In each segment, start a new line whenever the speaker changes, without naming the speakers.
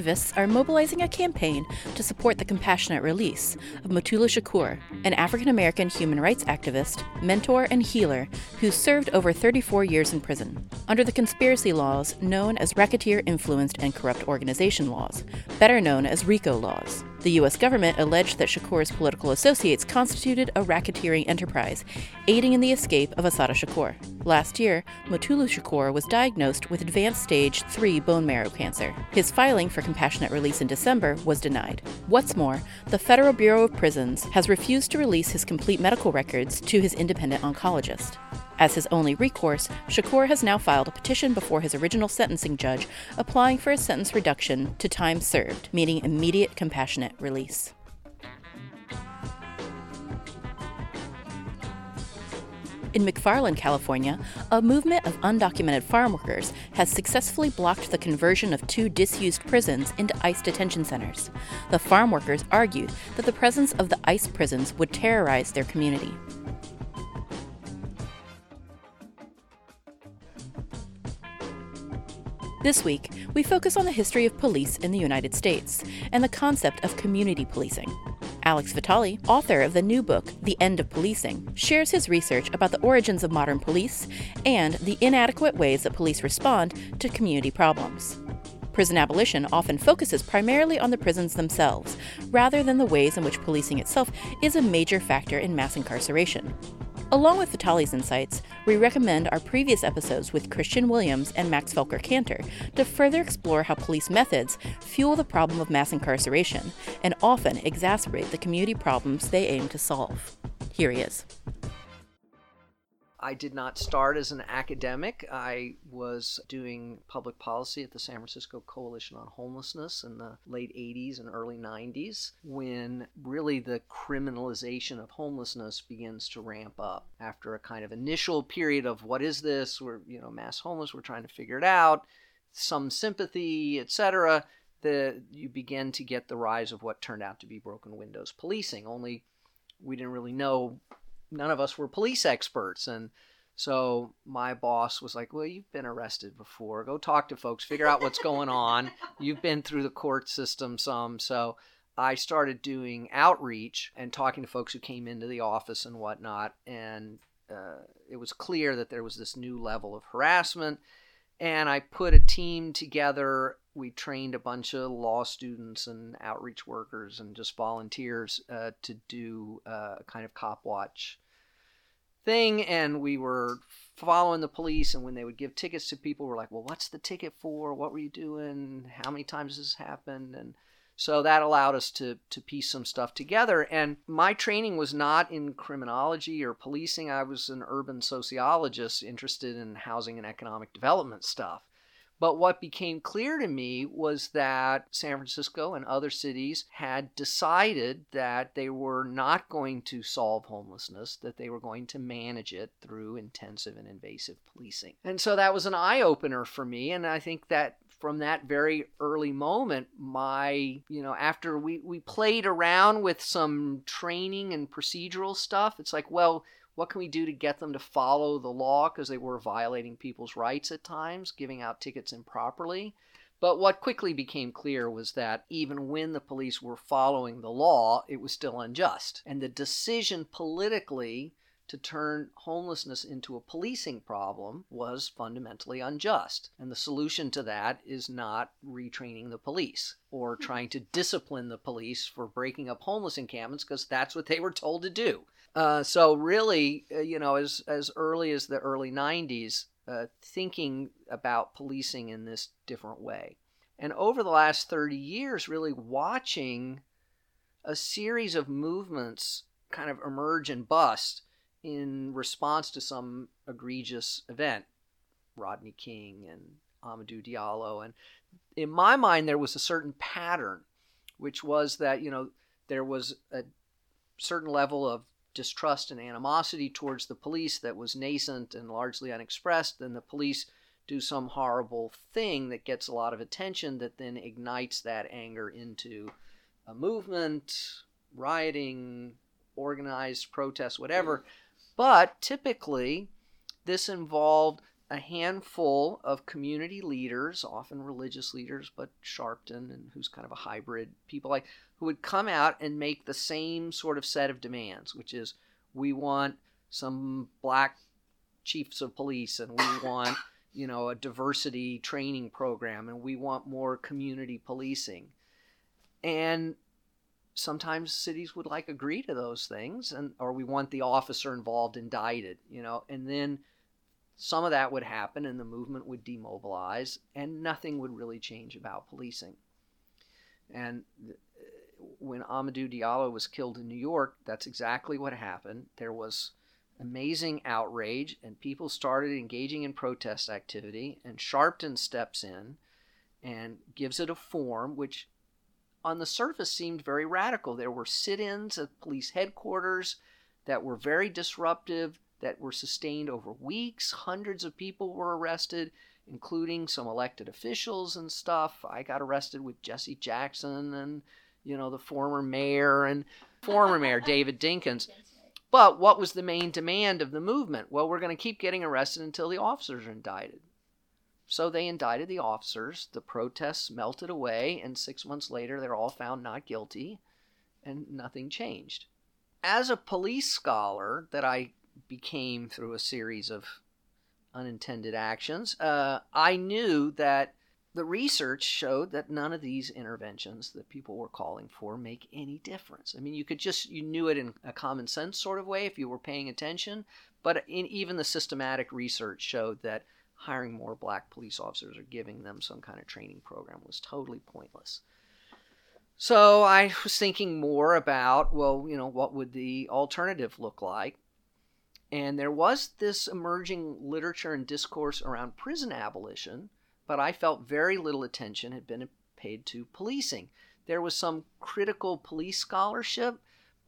Activists are mobilizing a campaign to support the compassionate release of Mutulu Shakur, an African American human rights activist, mentor, and healer who served over 34 years in prison under the conspiracy laws known as Racketeer Influenced and Corrupt Organization Laws, better known as RICO laws. The U.S. government alleged that Shakur's political associates constituted a racketeering enterprise, aiding in the escape of Assata Shakur. Last year, Mutulu Shakur was diagnosed with advanced stage 3 bone marrow cancer. His filing for compassionate release in December was denied. What's more, the Federal Bureau of Prisons has refused to release his complete medical records to his independent oncologist. As his only recourse, Shakur has now filed a petition before his original sentencing judge applying for a sentence reduction to time served, meaning immediate compassionate release. In McFarland, California, a movement of undocumented farm workers has successfully blocked the conversion of two disused prisons into ICE detention centers. The farm workers argued that the presence of the ICE prisons would terrorize their community. This week, we focus on the history of police in the United States and the concept of community policing. Alex Vitale, author of the new book, The End of Policing, shares his research about the origins of modern police and the inadequate ways that police respond to community problems. Prison abolition often focuses primarily on the prisons themselves, rather than the ways in which policing itself is a major factor in mass incarceration. Along with Vitale's insights, we recommend our previous episodes with Kristian Williams and Max Felker Kantor to further explore how police methods fuel the problem of mass incarceration and often exacerbate the community problems they aim to solve. Here he is.
I did not start as an academic. I was doing public policy at the San Francisco Coalition on Homelessness in the late 80s and early 90s when really the criminalization of homelessness begins to ramp up. After a kind of initial period of what is this? We're, you know, mass homeless, we're trying to figure it out, some sympathy, etc. The you begin to get the rise of what turned out to be broken windows policing. Only we didn't really know none of us were police experts and so my boss was like, "Well, you've been arrested before. Go talk to folks, figure out what's going on. You've been through the court system some." So I started doing outreach and talking to folks who came into the office and whatnot, and uh, it was clear that there was this new level of harassment. And I put a team together. We trained a bunch of law students and outreach workers and just volunteers uh, to do uh, a kind of cop watch thing. And we were following the police and when they would give tickets to people we're like well what's the ticket for? What were you doing? How many times has this happened? And so that allowed us to to piece some stuff together. And my training was not in criminology or policing. I was an urban sociologist interested in housing and economic development stuff but what became clear to me was that San Francisco and other cities had decided that they were not going to solve homelessness, that they were going to manage it through intensive and invasive policing. And so that was an eye opener for me. And I think that from that very early moment, my, you know, after we, we played around with some training and procedural stuff, it's like, well, what can we do to get them to follow the law because they were violating people's rights at times, giving out tickets improperly? But what quickly became clear was that even when the police were following the law, it was still unjust. And the decision politically to turn homelessness into a policing problem was fundamentally unjust. And the solution to that is not retraining the police or trying to discipline the police for breaking up homeless encampments because that's what they were told to do. Uh, so really, uh, you know, as as early as the early '90s, uh, thinking about policing in this different way, and over the last 30 years, really watching a series of movements kind of emerge and bust in response to some egregious event, Rodney King and Amadou Diallo. And in my mind, there was a certain pattern, which was that, you know, there was a certain level of distrust and animosity towards the police that was nascent and largely unexpressed. Then the police do some horrible thing that gets a lot of attention that then ignites that anger into a movement, rioting, organized protests, whatever. Mm. But typically, this involved a handful of community leaders, often religious leaders, but Sharpton, and who's kind of a hybrid, people like who would come out and make the same sort of set of demands, which is we want some black chiefs of police, and we want you know a diversity training program, and we want more community policing, and sometimes cities would like agree to those things and or we want the officer involved indicted you know and then some of that would happen and the movement would demobilize and nothing would really change about policing. And when Amadou Diallo was killed in New York, that's exactly what happened. There was amazing outrage and people started engaging in protest activity and Sharpton steps in and gives it a form which on the surface seemed very radical. There were sit-ins at police headquarters that were very disruptive that were sustained over weeks. Hundreds of people were arrested, including some elected officials and stuff. I got arrested with Jesse Jackson and, you know, the former mayor and former mayor David Dinkins. But what was the main demand of the movement? Well, we're going to keep getting arrested until the officers are indicted. So they indicted the officers. The protests melted away, and six months later, they're all found not guilty, and nothing changed. As a police scholar that I became through a series of unintended actions, uh, I knew that the research showed that none of these interventions that people were calling for make any difference. I mean, you could just, you knew it in a common sense sort of way if you were paying attention, but in, even the systematic research showed that hiring more black police officers or giving them some kind of training program was totally pointless. So I was thinking more about, well, you know, what would the alternative look like? And there was this emerging literature and discourse around prison abolition, but I felt very little attention had been paid to policing. There was some critical police scholarship,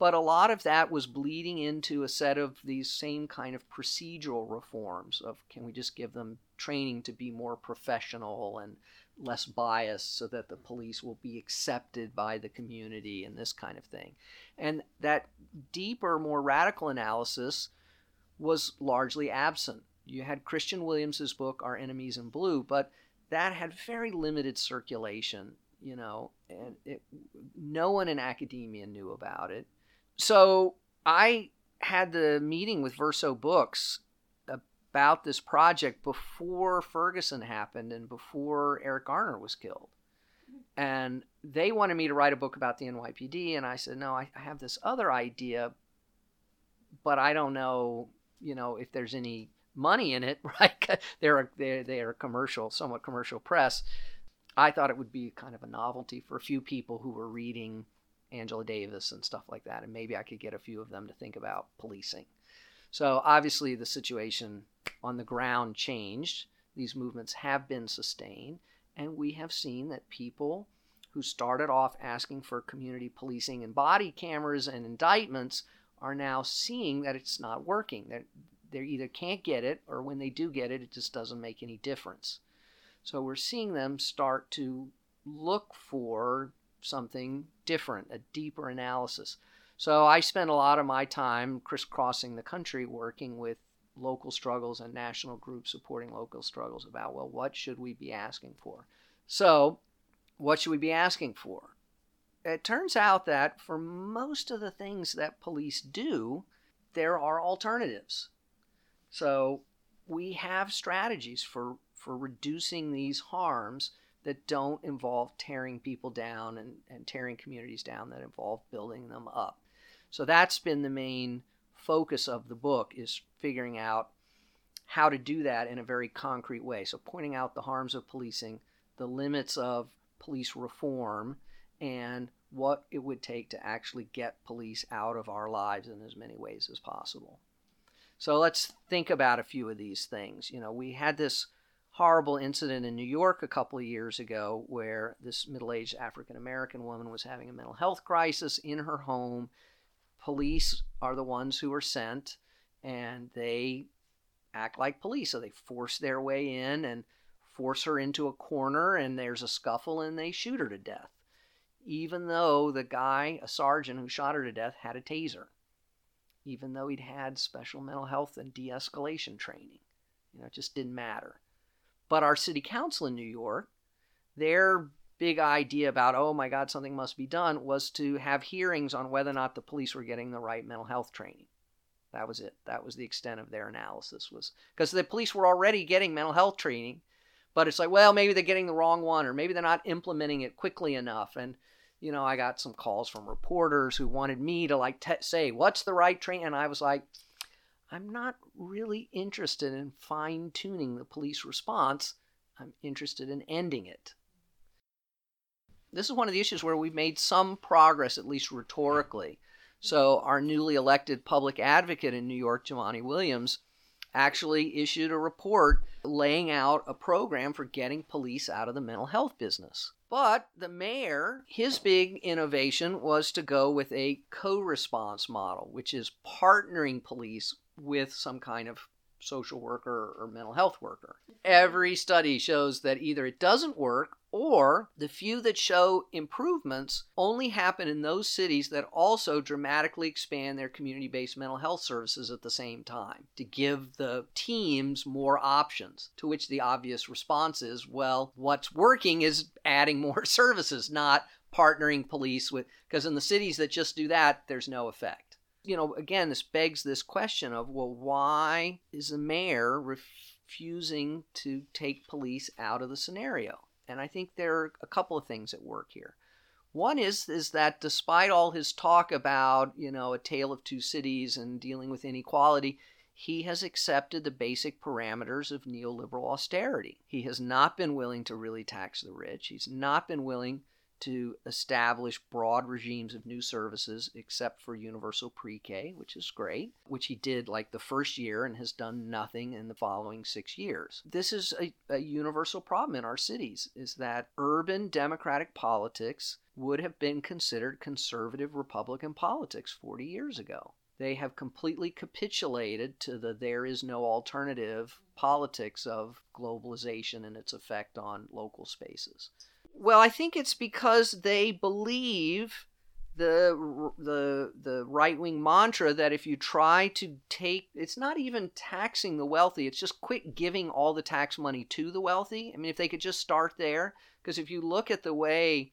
but a lot of that was bleeding into a set of these same kind of procedural reforms of can we just give them training to be more professional and less biased so that the police will be accepted by the community and this kind of thing. And that deeper, more radical analysis was largely absent. You had Kristian Williams's book Our Enemies in Blue, but that had very limited circulation, you know, and it, no one in academia knew about it. So I had the meeting with Verso Books about this project before Ferguson happened and before Eric Garner was killed. And they wanted me to write a book about the NYPD, and I said, no, I, I have this other idea, but I don't know you know if there's any money in it, right? they're a, they're they're a commercial, somewhat commercial press. I thought it would be kind of a novelty for a few people who were reading Angela Davis and stuff like that, and maybe I could get a few of them to think about policing. So obviously the situation on the ground changed. These movements have been sustained, and we have seen that people who started off asking for community policing and body cameras and indictments are now seeing that it's not working. That they either can't get it or when they do get it, it just doesn't make any difference. So we're seeing them start to look for something different, a deeper analysis. So I spend a lot of my time crisscrossing the country working with local struggles and national groups supporting local struggles about, well, what should we be asking for? So, what should we be asking for? it turns out that for most of the things that police do, there are alternatives. So we have strategies for, for reducing these harms that don't involve tearing people down and, and tearing communities down, that involve building them up. So that's been the main focus of the book is figuring out how to do that in a very concrete way. So pointing out the harms of policing, the limits of police reform, and what it would take to actually get police out of our lives in as many ways as possible. So let's think about a few of these things. You know, we had this horrible incident in New York a couple of years ago where this middle aged African American woman was having a mental health crisis in her home. Police are the ones who are sent, and they act like police. So they force their way in and force her into a corner, and there's a scuffle, and they shoot her to death. Even though the guy, a sergeant who shot her to death, had a taser, even though he'd had special mental health and de escalation training. You know, it just didn't matter. But our city council in New York, their big idea about, oh my God, something must be done, was to have hearings on whether or not the police were getting the right mental health training. That was it. That was the extent of their analysis was because the police were already getting mental health training, but it's like, well, maybe they're getting the wrong one or maybe they're not implementing it quickly enough. And you know, I got some calls from reporters who wanted me to like te- say what's the right training, and I was like, I'm not really interested in fine tuning the police response. I'm interested in ending it. This is one of the issues where we've made some progress, at least rhetorically. So, our newly elected public advocate in New York, Jumaane Williams, actually issued a report laying out a program for getting police out of the mental health business. But the mayor, his big innovation was to go with a co response model, which is partnering police with some kind of social worker or mental health worker. Every study shows that either it doesn't work or the few that show improvements only happen in those cities that also dramatically expand their community based mental health services at the same time to give the teams more options. To which the obvious response is well, what's working is adding more services, not partnering police with, because in the cities that just do that, there's no effect you know, again, this begs this question of, well, why is the mayor refusing to take police out of the scenario? And I think there are a couple of things at work here. One is is that despite all his talk about, you know, a tale of two cities and dealing with inequality, he has accepted the basic parameters of neoliberal austerity. He has not been willing to really tax the rich. He's not been willing to establish broad regimes of new services except for universal pre K, which is great, which he did like the first year and has done nothing in the following six years. This is a, a universal problem in our cities is that urban democratic politics would have been considered conservative Republican politics 40 years ago. They have completely capitulated to the there is no alternative politics of globalization and its effect on local spaces. Well, I think it's because they believe the the the right wing mantra that if you try to take it's not even taxing the wealthy it's just quit giving all the tax money to the wealthy. I mean if they could just start there because if you look at the way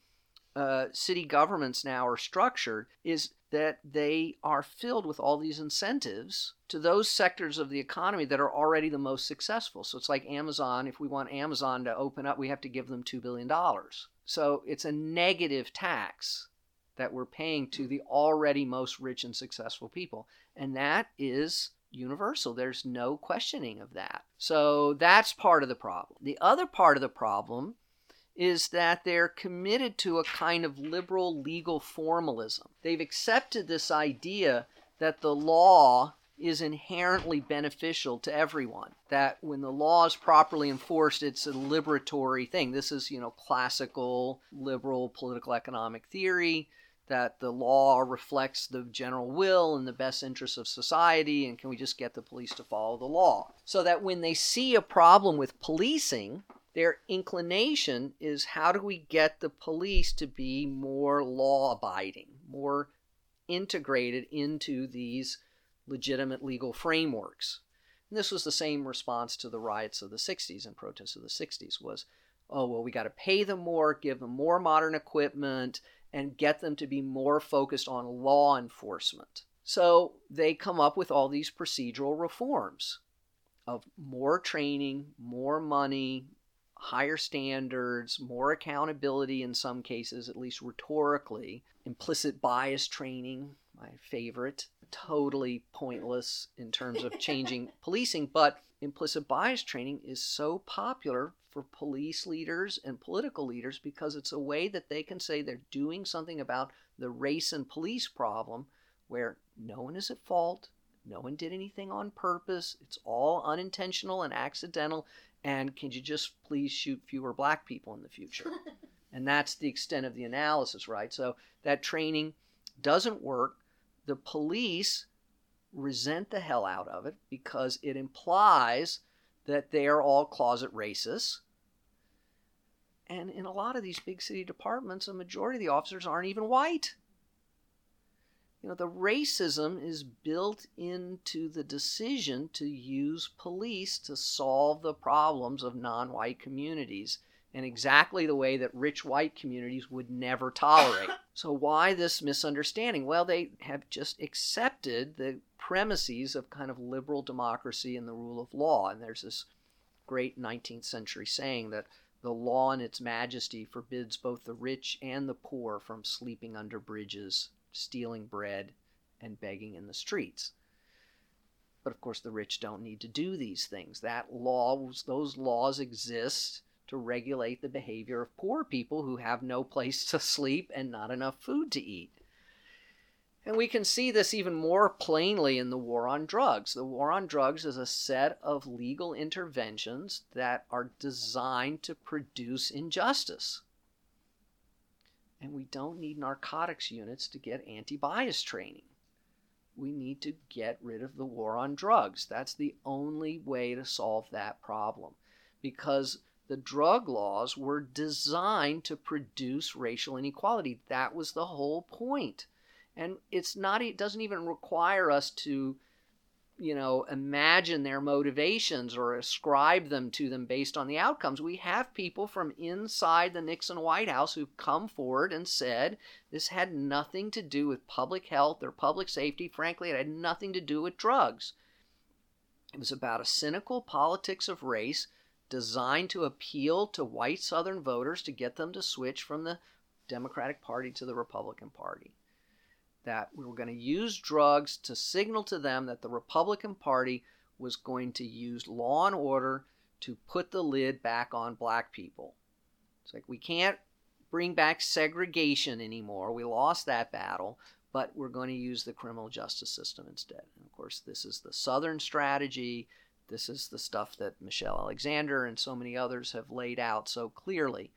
uh, city governments now are structured is that they are filled with all these incentives to those sectors of the economy that are already the most successful. So it's like Amazon. If we want Amazon to open up, we have to give them $2 billion. So it's a negative tax that we're paying to mm. the already most rich and successful people. And that is universal. There's no questioning of that. So that's part of the problem. The other part of the problem is that they're committed to a kind of liberal legal formalism. They've accepted this idea that the law is inherently beneficial to everyone. That when the law is properly enforced, it's a liberatory thing. This is, you know, classical liberal political economic theory that the law reflects the general will and the best interests of society, and can we just get the police to follow the law? So that when they see a problem with policing, their inclination is how do we get the police to be more law abiding, more integrated into these legitimate legal frameworks. And this was the same response to the riots of the 60s and protests of the 60s was, oh, well, we got to pay them more, give them more modern equipment, and get them to be more focused on law enforcement. So they come up with all these procedural reforms of more training, more money, higher standards, more accountability in some cases, at least rhetorically, implicit bias training, my favorite, totally pointless in terms of changing policing, but implicit bias training is so popular for police leaders and political leaders because it's a way that they can say they're doing something about the race and police problem where no one is at fault, No one did anything on purpose. It's all unintentional and accidental. And can you just please shoot fewer black people in the future? and that's the extent of the analysis, right? So that training doesn't work. The police resent the hell out of it because it implies that they are all closet racists. And in a lot of these big city departments, a majority of the officers aren't even white. You know, the racism is built into the decision to use police to solve the problems of non white communities in exactly the way that rich white communities would never tolerate. So, why this misunderstanding? Well, they have just accepted the premises of kind of liberal democracy and the rule of law. And there's this great 19th century saying that the law in its majesty forbids both the rich and the poor from sleeping under bridges, stealing bread, and begging in the streets. But of course, the rich don't need to do these things. That law, those laws exist to regulate the behavior of poor people who have no place to sleep and not enough food to eat. And we can see this even more plainly in the war on drugs. The war on drugs is a set of legal interventions that are designed to produce injustice. And we don't need narcotics units to get anti bias training. We need to get rid of the war on drugs. That's the only way to solve that problem. Because the drug laws were designed to produce racial inequality. That was the whole point. and it's not it doesn't even require us to you know imagine their motivations or ascribe them to them based on the outcomes. We have people from inside the Nixon White House who've come forward and said this had nothing to do with public health or public safety. Frankly it had nothing to do with drugs. It was about a cynical politics of race designed to appeal to white southern voters to get them to switch from the Democratic Party to the Republican Party that we were going to use drugs to signal to them that the Republican Party was going to use law and order to put the lid back on black people. It's like we can't bring back segregation anymore. We lost that battle, but we're going to use the criminal justice system instead. And of course, this is the Southern strategy. This is the stuff that Michelle Alexander and so many others have laid out so clearly.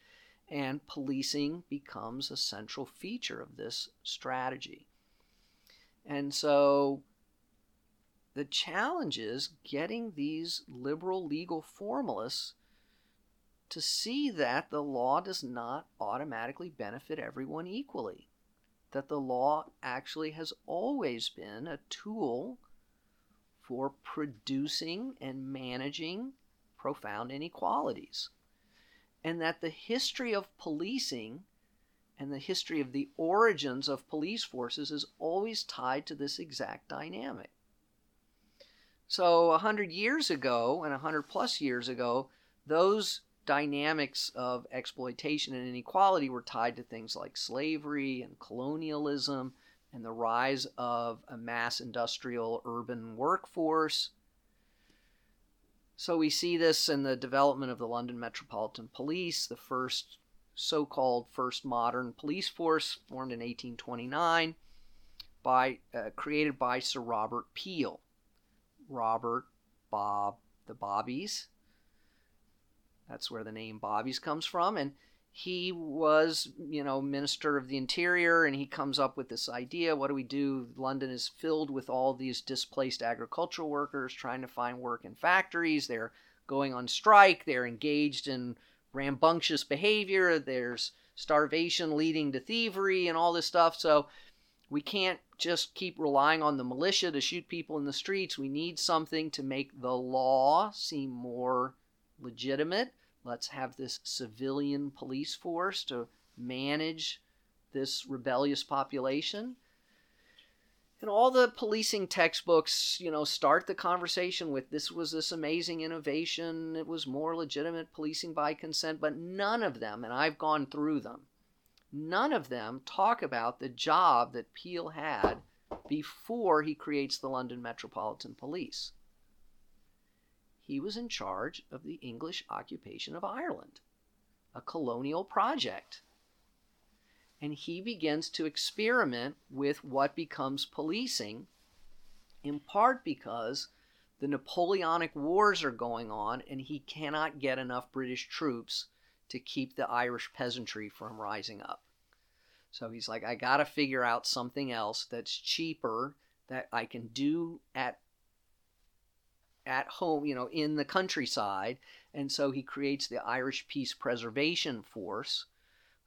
And policing becomes a central feature of this strategy. And so the challenge is getting these liberal legal formalists to see that the law does not automatically benefit everyone equally. That the law actually has always been a tool for producing and managing profound inequalities. And that the history of policing and the history of the origins of police forces is always tied to this exact dynamic. So, a hundred years ago and a hundred plus years ago, those dynamics of exploitation and inequality were tied to things like slavery and colonialism and the rise of a mass industrial urban workforce. So we see this in the development of the London Metropolitan Police, the first so called first modern police force formed in 1829 by uh, created by Sir Robert Peel. Robert Bob the Bobbies. That's where the name Bobbies comes from and he was, you know, minister of the interior and he comes up with this idea, what do we do? London is filled with all these displaced agricultural workers trying to find work in factories. They're going on strike, they're engaged in rambunctious behavior, there's starvation leading to thievery and all this stuff. So we can't just keep relying on the militia to shoot people in the streets. We need something to make the law seem more legitimate. Let's have this civilian police force to manage this rebellious population. And all the policing textbooks, you know, start the conversation with this was this amazing innovation, it was more legitimate policing by consent, but none of them, and I've gone through them, none of them talk about the job that Peel had before he creates the London Metropolitan Police. He was in charge of the English occupation of Ireland, a colonial project and he begins to experiment with what becomes policing in part because the Napoleonic Wars are going on and he cannot get enough British troops to keep the Irish peasantry from rising up. So he's like, I got to figure out something else that's cheaper that I can do at at home, you know, in the countryside. And so he creates the Irish Peace Preservation Force,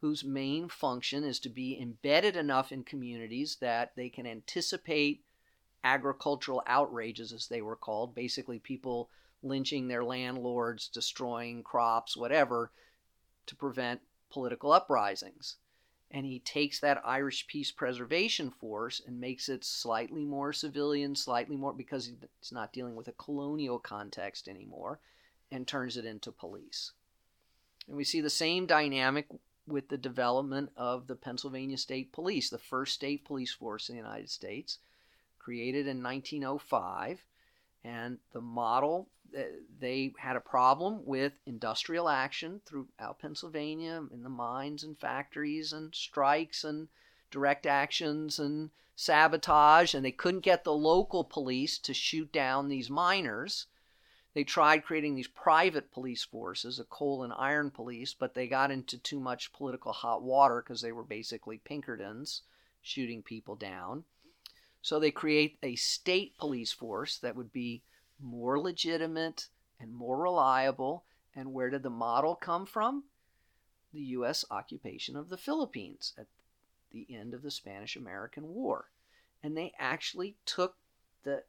whose main function is to be embedded enough in communities that they can anticipate agricultural outrages, as they were called, basically people lynching their landlords, destroying crops, whatever, to prevent political uprisings. And he takes that Irish Peace Preservation Force and makes it slightly more civilian, slightly more, because it's not dealing with a colonial context anymore, and turns it into police. And we see the same dynamic with the development of the Pennsylvania State Police, the first state police force in the United States, created in 1905. And the model, uh, they had a problem with industrial action throughout Pennsylvania in the mines and factories and strikes and direct actions and sabotage, and they couldn't get the local police to shoot down these miners. They tried creating these private police forces, a coal and iron police, but they got into too much political hot water because they were basically Pinkertons shooting people down. So they create a state police force that would be more legitimate and more reliable. And where did the model come from? The U.S. occupation of the Philippines at the end of the Spanish American War. And they actually took the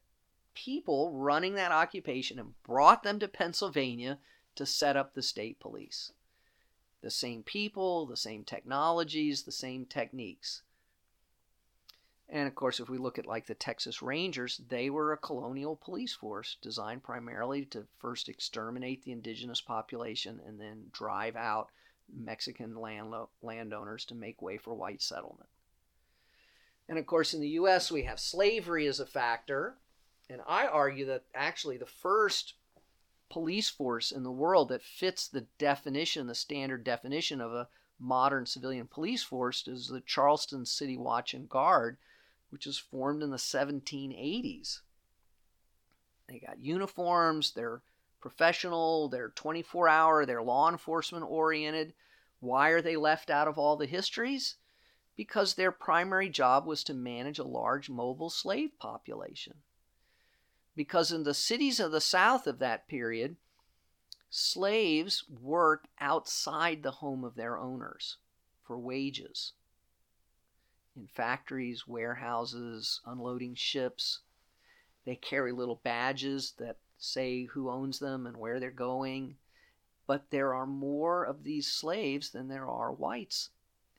people running that occupation and brought them to Pennsylvania to set up the state police. The same people, the same technologies, the same techniques. And of course, if we look at like the Texas Rangers, they were a colonial police force designed primarily to first exterminate the indigenous population and then drive out Mexican land, landowners to make way for white settlement. And of course, in the U.S., we have slavery as a factor. And I argue that actually the first police force in the world that fits the definition, the standard definition of a modern civilian police force, is the Charleston City Watch and Guard which was formed in the 1780s. They got uniforms, they're professional, they're 24 hour, they're law enforcement oriented. Why are they left out of all the histories? Because their primary job was to manage a large mobile slave population. Because in the cities of the South of that period, slaves work outside the home of their owners for wages in factories, warehouses, unloading ships. They carry little badges that say who owns them and where they're going. But there are more of these slaves than there are whites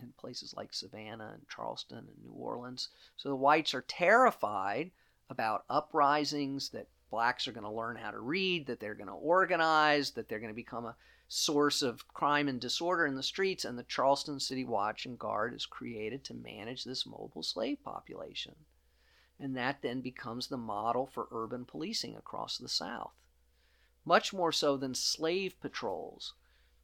in places like Savannah and Charleston and New Orleans. So the whites are terrified about uprisings, that blacks are going to learn how to read, that they're going to organize, that they're going to become a source of crime and disorder in the streets, and the Charleston City Watch and Guard is created to manage this mobile slave population. And that then becomes the model for urban policing across the South. Much more so than slave patrols,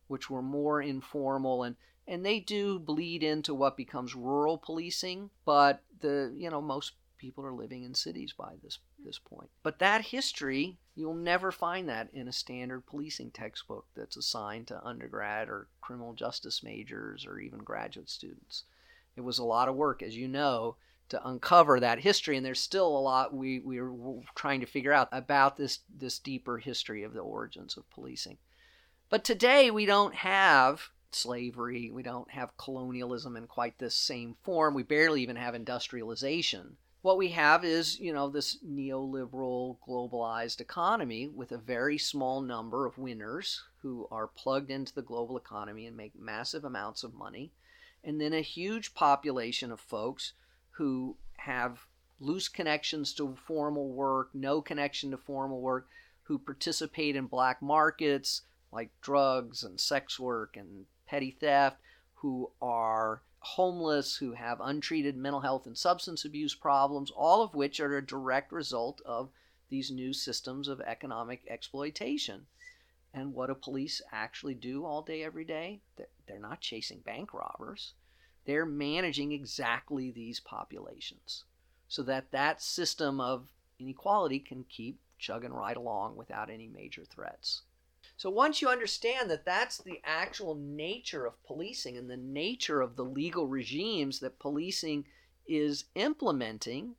which were more informal and and they do bleed into what becomes rural policing, but the you know most people are living in cities by this this point. But that history, you'll never find that in a standard policing textbook that's assigned to undergrad or criminal justice majors or even graduate students. It was a lot of work, as you know, to uncover that history, and there's still a lot we we're trying to figure out about this this deeper history of the origins of policing. But today we don't have slavery, we don't have colonialism in quite this same form. We barely even have industrialization what we have is, you know, this neoliberal globalized economy with a very small number of winners who are plugged into the global economy and make massive amounts of money, and then a huge population of folks who have loose connections to formal work, no connection to formal work, who participate in black markets like drugs and sex work and petty theft, who are homeless, who have untreated mental health and substance abuse problems, all of which are a direct result of these new systems of economic exploitation. And what do police actually do all day, every day? They're not chasing bank robbers. They're managing exactly these populations so that that system of inequality can keep chugging right along without any major threats. So once you understand that that's the actual nature of policing and the nature of the legal regimes that policing is implementing,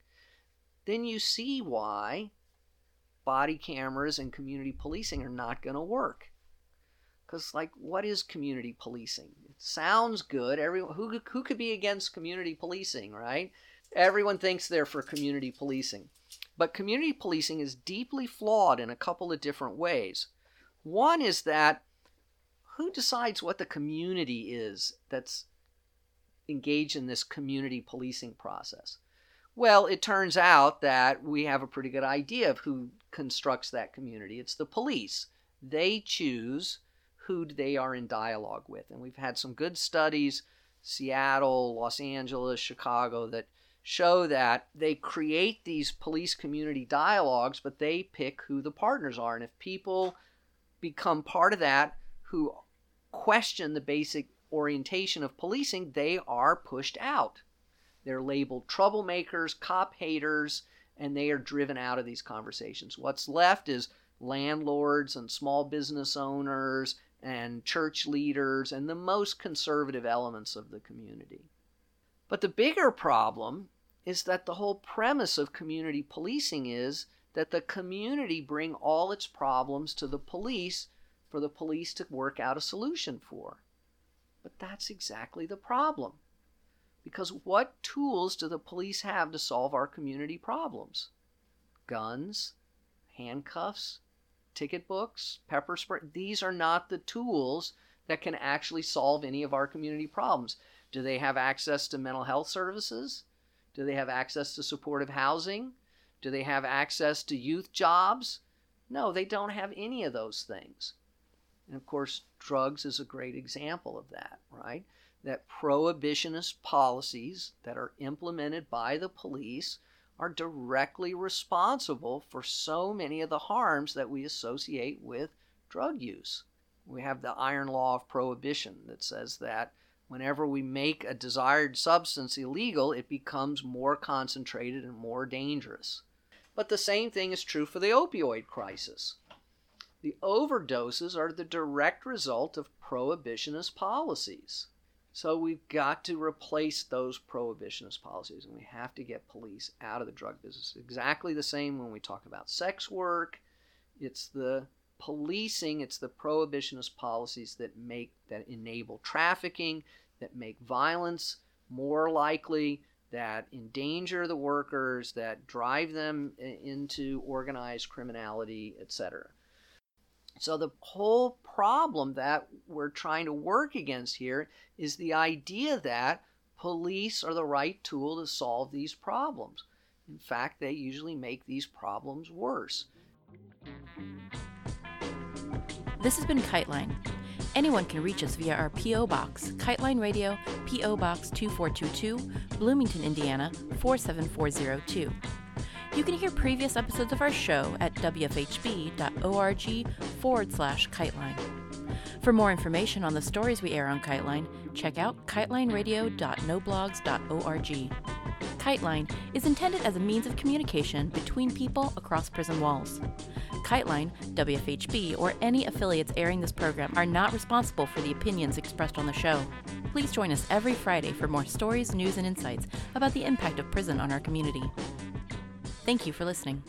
then you see why body cameras and community policing are not going to work. Because, like, what is community policing? It sounds good. Everyone who who could be against community policing, right? Everyone thinks they're for community policing, but community policing is deeply flawed in a couple of different ways. One is that who decides what the community is that's engaged in this community policing process? Well, it turns out that we have a pretty good idea of who constructs that community. It's the police. They choose who they are in dialogue with. And we've had some good studies, Seattle, Los Angeles, Chicago, that show that they create these police community dialogues, but they pick who the partners are. And if people become part of that who question the basic orientation of policing, they are pushed out. They're labeled troublemakers, cop haters, and they are driven out of these conversations. What's left is landlords and small business owners and church leaders and the most conservative elements of the community. But the bigger problem is that the whole premise of community policing is that the community bring all its problems to the police for the police to work out a solution for. But that's exactly the problem. Because what tools do the police have to solve our community problems? Guns, handcuffs, ticket books, pepper spray. These are not the tools that can actually solve any of our community problems. Do they have access to mental health services? Do they have access to supportive housing? Do they have access to youth jobs? No, they don't have any of those things. And of course, drugs is a great example of that, right? that prohibitionist policies that are implemented by the police are directly responsible for so many of the harms that we associate with drug use. We have the iron law of prohibition that says that whenever we make a desired substance illegal, it becomes more concentrated and more dangerous. But the same thing is true for the opioid crisis. The overdoses are the direct result of prohibitionist policies. So we've got to replace those prohibitionist policies and we have to get police out of the drug business. Exactly the same when we talk about sex work. It's the policing, it's the prohibitionist policies that make that enable trafficking, that make violence more likely, that endanger the workers, that drive them into organized criminality, etc. So the whole problem that we're trying to work against here is the idea that police are the right tool to solve these problems. In fact, they usually make these problems worse.
This has been Kiteline. Anyone can reach us via our P.O. Box, Kiteline Radio, P.O. Box 2422, Bloomington, Indiana 47402. You can hear previous episodes of our show at wfhb.org forward slash kiteline. For more information on the stories we air on Kiteline, check out kitelineradio.noblogs.org. Kiteline is intended as a means of communication between people across prison walls. Kiteline, WFHB, or any affiliates airing this program are not responsible for the opinions expressed on the show. Please join us every Friday for more stories, news, and insights about the impact of prison on our community. Thank you for listening.